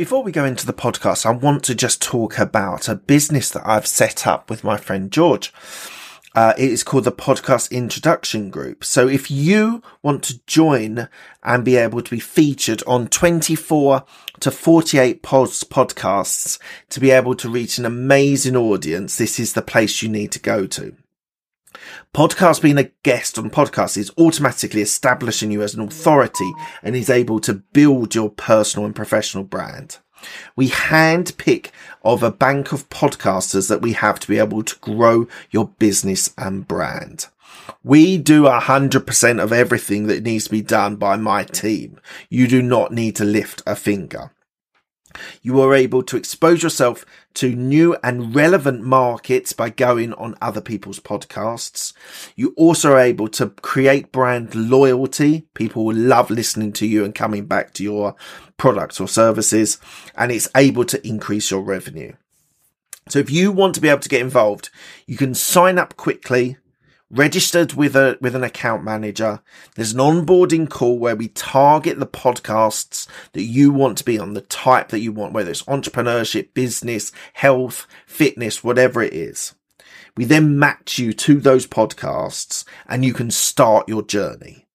Before we go into the podcast, I want to just talk about a business that I've set up with my friend George. Uh, it is called the Podcast Introduction Group. So if you want to join and be able to be featured on 24 to 48 pods, podcasts to be able to reach an amazing audience, this is the place you need to go to. Podcast being a guest on podcasts is automatically establishing you as an authority and is able to build your personal and professional brand. We hand pick of a bank of podcasters that we have to be able to grow your business and brand. We do a hundred percent of everything that needs to be done by my team. You do not need to lift a finger. You are able to expose yourself to new and relevant markets by going on other people's podcasts. You also are able to create brand loyalty. People will love listening to you and coming back to your products or services, and it's able to increase your revenue. So if you want to be able to get involved, you can sign up quickly registered with a with an account manager. There's an onboarding call where we target the podcasts that you want to be on, the type that you want, whether it's entrepreneurship, business, health, fitness, whatever it is. We then match you to those podcasts and you can start your journey.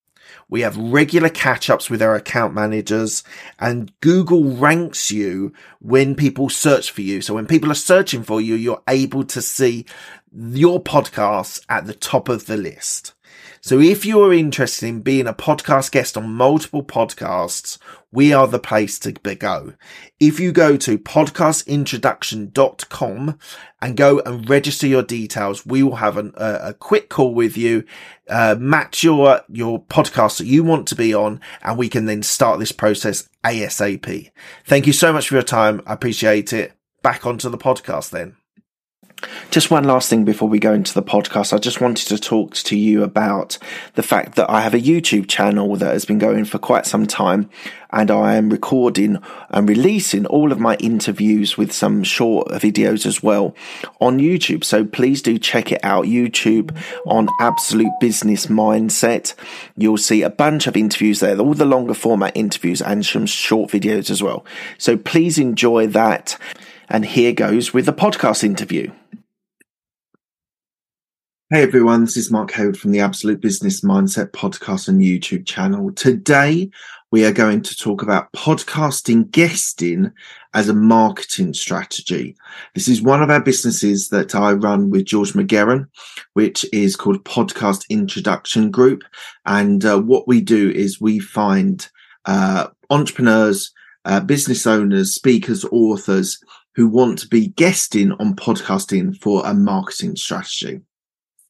We have regular catch ups with our account managers and Google ranks you when people search for you. So when people are searching for you, you're able to see your podcasts at the top of the list. So if you are interested in being a podcast guest on multiple podcasts, we are the place to go. If you go to podcastintroduction.com and go and register your details, we will have an, a, quick call with you, uh, match your, your podcast that you want to be on, and we can then start this process ASAP. Thank you so much for your time. I appreciate it. Back onto the podcast then. Just one last thing before we go into the podcast. I just wanted to talk to you about the fact that I have a YouTube channel that has been going for quite some time and I am recording and releasing all of my interviews with some short videos as well on YouTube. So please do check it out. YouTube on Absolute Business Mindset. You'll see a bunch of interviews there, all the longer format interviews and some short videos as well. So please enjoy that. And here goes with the podcast interview. Hey everyone, this is Mark Hayward from the Absolute Business Mindset podcast and YouTube channel. Today we are going to talk about podcasting guesting as a marketing strategy. This is one of our businesses that I run with George McGarren, which is called Podcast Introduction Group. And uh, what we do is we find uh, entrepreneurs, uh, business owners, speakers, authors who want to be guesting on podcasting for a marketing strategy.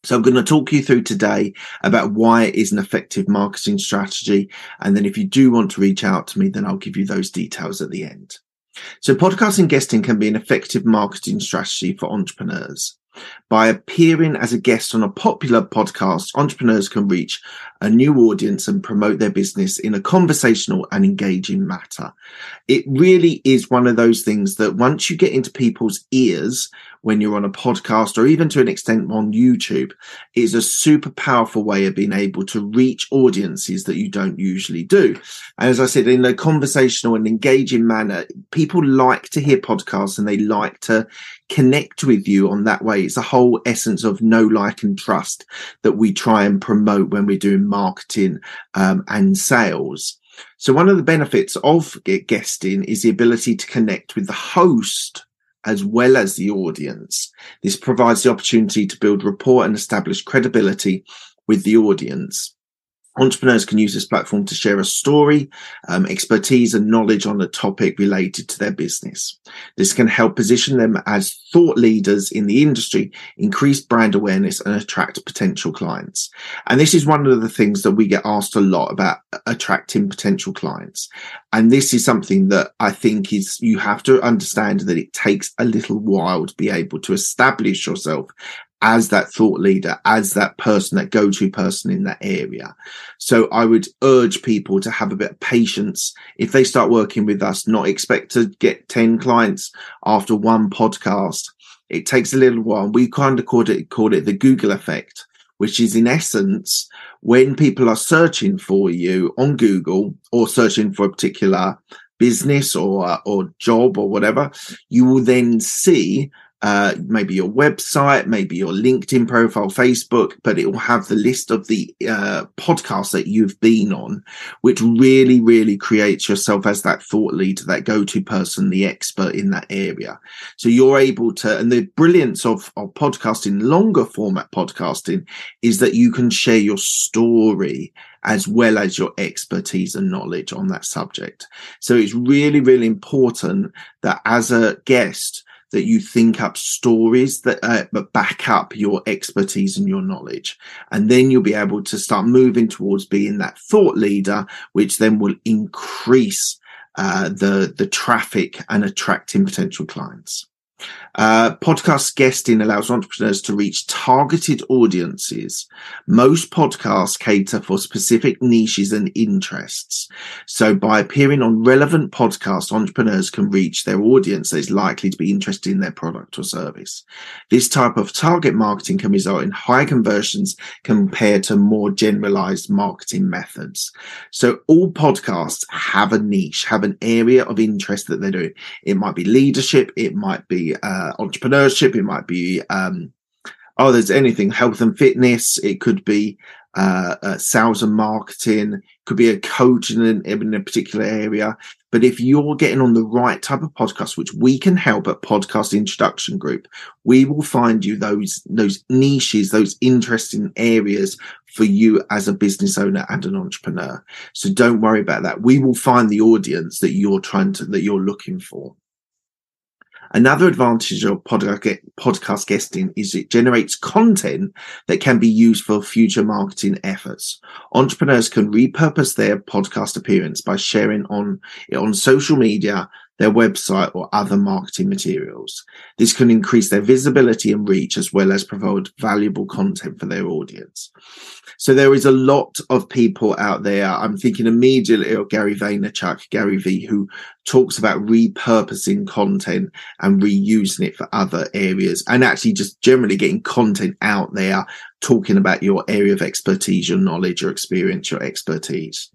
So I'm going to talk you through today about why it is an effective marketing strategy. And then if you do want to reach out to me, then I'll give you those details at the end. So podcasting guesting can be an effective marketing strategy for entrepreneurs. By appearing as a guest on a popular podcast, entrepreneurs can reach a new audience and promote their business in a conversational and engaging matter. It really is one of those things that once you get into people's ears, when you're on a podcast or even to an extent on YouTube is a super powerful way of being able to reach audiences that you don't usually do. And as I said, in a conversational and engaging manner, people like to hear podcasts and they like to connect with you on that way. It's a whole essence of know, like, and trust that we try and promote when we're doing marketing um, and sales. So one of the benefits of guesting is the ability to connect with the host as well as the audience. This provides the opportunity to build rapport and establish credibility with the audience. Entrepreneurs can use this platform to share a story, um, expertise, and knowledge on a topic related to their business. This can help position them as thought leaders in the industry, increase brand awareness, and attract potential clients. And this is one of the things that we get asked a lot about attracting potential clients. And this is something that I think is you have to understand that it takes a little while to be able to establish yourself as that thought leader, as that person, that go to person in that area. So I would urge people to have a bit of patience. If they start working with us, not expect to get 10 clients after one podcast. It takes a little while. We kind of called it, it the Google effect, which is in essence, when people are searching for you on Google or searching for a particular business or or job or whatever, you will then see uh, maybe your website, maybe your LinkedIn profile, Facebook, but it will have the list of the uh, podcasts that you've been on, which really, really creates yourself as that thought leader, that go-to person, the expert in that area. So you're able to, and the brilliance of, of podcasting, longer format podcasting, is that you can share your story as well as your expertise and knowledge on that subject. So it's really, really important that as a guest, that you think up stories that uh, back up your expertise and your knowledge. And then you'll be able to start moving towards being that thought leader which then will increase uh, the the traffic and attracting potential clients uh, podcast guesting allows entrepreneurs to reach targeted audiences. Most podcasts cater for specific niches and interests. So by appearing on relevant podcasts, entrepreneurs can reach their audience that is likely to be interested in their product or service. This type of target marketing can result in high conversions compared to more generalized marketing methods. So all podcasts have a niche, have an area of interest that they do. It might be leadership. It might be, uh, entrepreneurship. It might be, um, oh, there's anything health and fitness. It could be uh, uh, sales and marketing. Could be a coach in, an, in a particular area. But if you're getting on the right type of podcast, which we can help at Podcast Introduction Group, we will find you those those niches, those interesting areas for you as a business owner and an entrepreneur. So don't worry about that. We will find the audience that you're trying to that you're looking for. Another advantage of podcast guesting is it generates content that can be used for future marketing efforts. Entrepreneurs can repurpose their podcast appearance by sharing on on social media, their website, or other marketing materials. This can increase their visibility and reach as well as provide valuable content for their audience. So there is a lot of people out there. I'm thinking immediately of Gary Vaynerchuk, Gary V, who talks about repurposing content and reusing it for other areas and actually just generally getting content out there talking about your area of expertise, your knowledge, your experience, your expertise.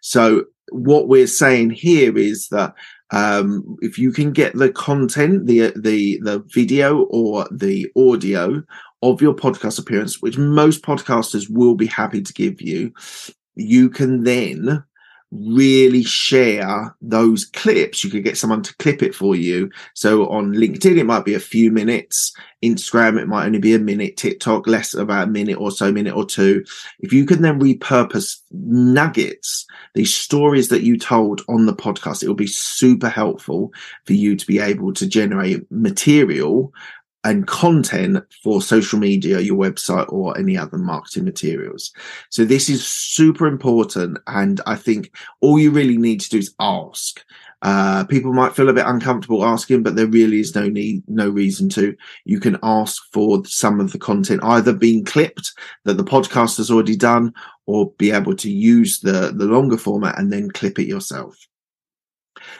So what we're saying here is that um, if you can get the content, the the the video or the audio of your podcast appearance, which most podcasters will be happy to give you, you can then really share those clips. You could get someone to clip it for you. So on LinkedIn, it might be a few minutes. Instagram, it might only be a minute. TikTok, less about a minute or so, minute or two. If you can then repurpose nuggets, these stories that you told on the podcast, it will be super helpful for you to be able to generate material and content for social media, your website, or any other marketing materials. So this is super important. And I think all you really need to do is ask. Uh, people might feel a bit uncomfortable asking, but there really is no need, no reason to. You can ask for some of the content either being clipped that the podcast has already done, or be able to use the, the longer format and then clip it yourself.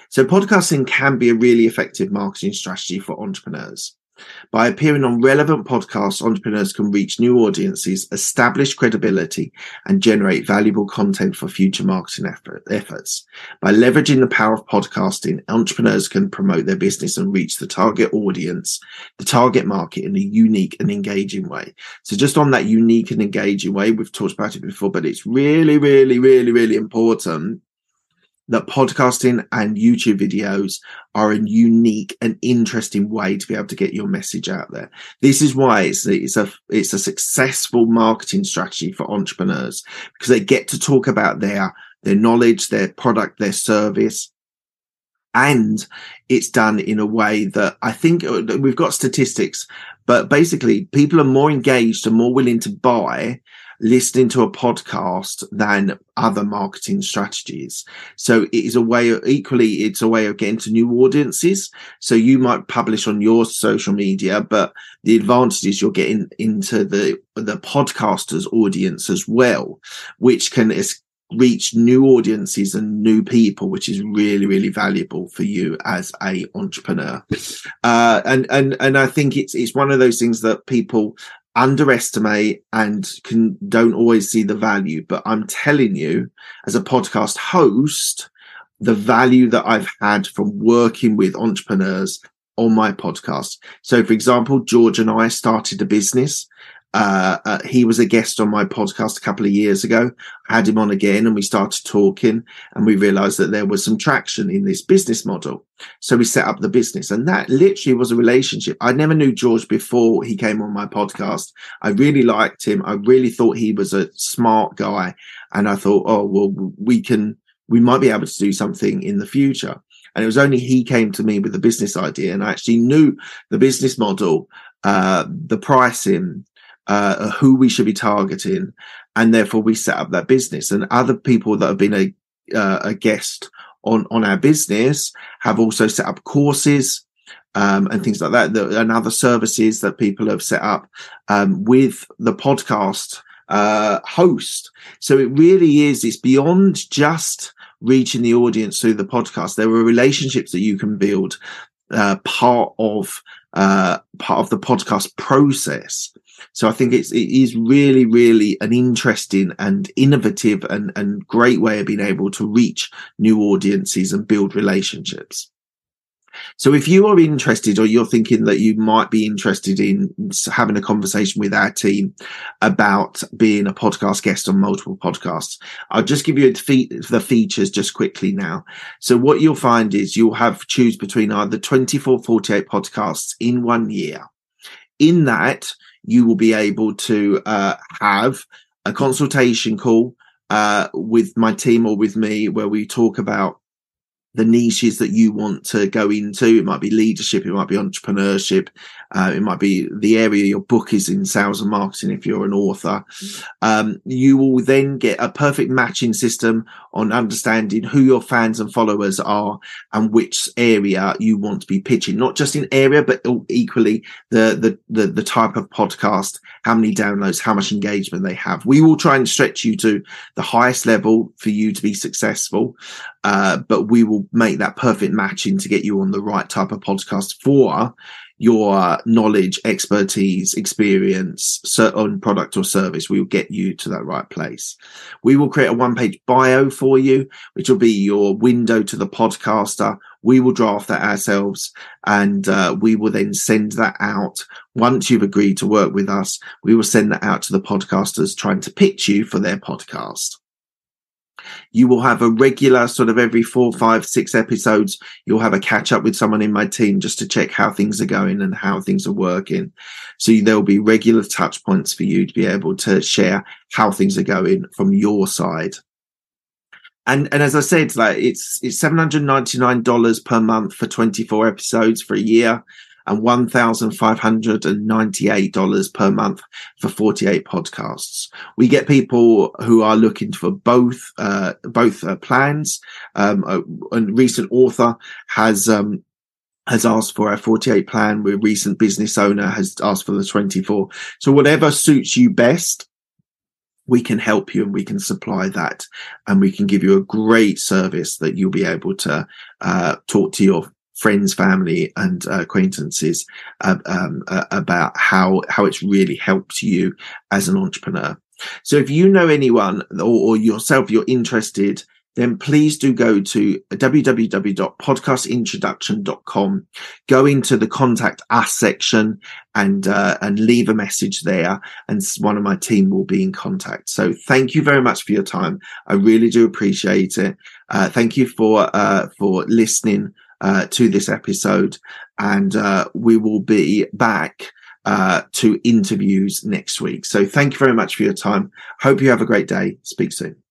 So podcasting can be a really effective marketing strategy for entrepreneurs. By appearing on relevant podcasts, entrepreneurs can reach new audiences, establish credibility, and generate valuable content for future marketing effort, efforts. By leveraging the power of podcasting, entrepreneurs can promote their business and reach the target audience, the target market in a unique and engaging way. So just on that unique and engaging way, we've talked about it before, but it's really, really, really, really important that podcasting and YouTube videos are a unique and interesting way to be able to get your message out there. This is why it's, it's a it's a successful marketing strategy for entrepreneurs because they get to talk about their their knowledge, their product, their service, and it's done in a way that I think uh, we've got statistics, but basically people are more engaged and more willing to buy listening to a podcast than other marketing strategies. So it is a way of equally, it's a way of getting to new audiences. So you might publish on your social media, but the advantage is you're getting into the, the podcaster's audience as well, which can reach new audiences and new people, which is really, really valuable for you as a entrepreneur. Uh, and, and, and I think it's, it's one of those things that people underestimate and can don't always see the value but i'm telling you as a podcast host the value that I've had from working with entrepreneurs on my podcast. So, for example, George and I started a business uh, uh, he was a guest on my podcast a couple of years ago. I had him on again and we started talking and we realized that there was some traction in this business model. So we set up the business and that literally was a relationship. I never knew George before he came on my podcast. I really liked him. I really thought he was a smart guy. And I thought, oh, well, we can, we might be able to do something in the future. And it was only he came to me with the business idea and I actually knew the business model, uh, the pricing, uh, who we should be targeting, and therefore we set up that business. And other people that have been a uh, a guest on on our business have also set up courses um, and things like that, and other services that people have set up um, with the podcast uh, host. So it really is. It's beyond just reaching the audience through the podcast. There are relationships that you can build uh, part of uh, part of the podcast process. So I think it's it is really, really an interesting and innovative and, and great way of being able to reach new audiences and build relationships. So if you are interested or you're thinking that you might be interested in having a conversation with our team about being a podcast guest on multiple podcasts, I'll just give you the features just quickly now. So what you'll find is you'll have choose between either 24, 48 podcasts in one year. In that, you will be able to uh, have a consultation call uh, with my team or with me where we talk about the niches that you want to go into. It might be leadership, it might be entrepreneurship, uh, it might be the area your book is in sales and marketing if you're an author. Um, you will then get a perfect matching system on understanding who your fans and followers are and which area you want to be pitching, not just in area, but equally the, the, the, the type of podcast, how many downloads, how much engagement they have. We will try and stretch you to the highest level for you to be successful. Uh, but we will make that perfect matching to get you on the right type of podcast for your knowledge, expertise, experience on product or service. We will get you to that right place. We will create a one page bio for you, which will be your window to the podcaster. We will draft that ourselves and uh, we will then send that out. Once you've agreed to work with us, we will send that out to the podcasters trying to pitch you for their podcast. You will have a regular sort of every four, five, six episodes. You'll have a catch up with someone in my team just to check how things are going and how things are working. So there will be regular touch points for you to be able to share how things are going from your side. And and as I said, like it's it's seven hundred ninety nine dollars per month for twenty four episodes for a year and $1,598 per month for 48 podcasts. We get people who are looking for both, uh, both uh, plans. Um, a, a, recent author has, um, has asked for a 48 plan. A recent business owner has asked for the 24. So whatever suits you best, we can help you and we can supply that and we can give you a great service that you'll be able to uh, talk to your friends, family, and uh, acquaintances uh, um, uh, about how how it's really helped you as an entrepreneur. So, if you know anyone or, or yourself, you're interested then please do go to www.podcastintroduction.com, go into the contact us section and, uh, and leave a message there and one of my team will be in contact. So thank you very much for your time. I really do appreciate it. Uh, thank you for, uh, for listening uh, to this episode, and uh, we will be back uh, to interviews next week. So thank you very much for your time. Hope you have a great day. Speak soon.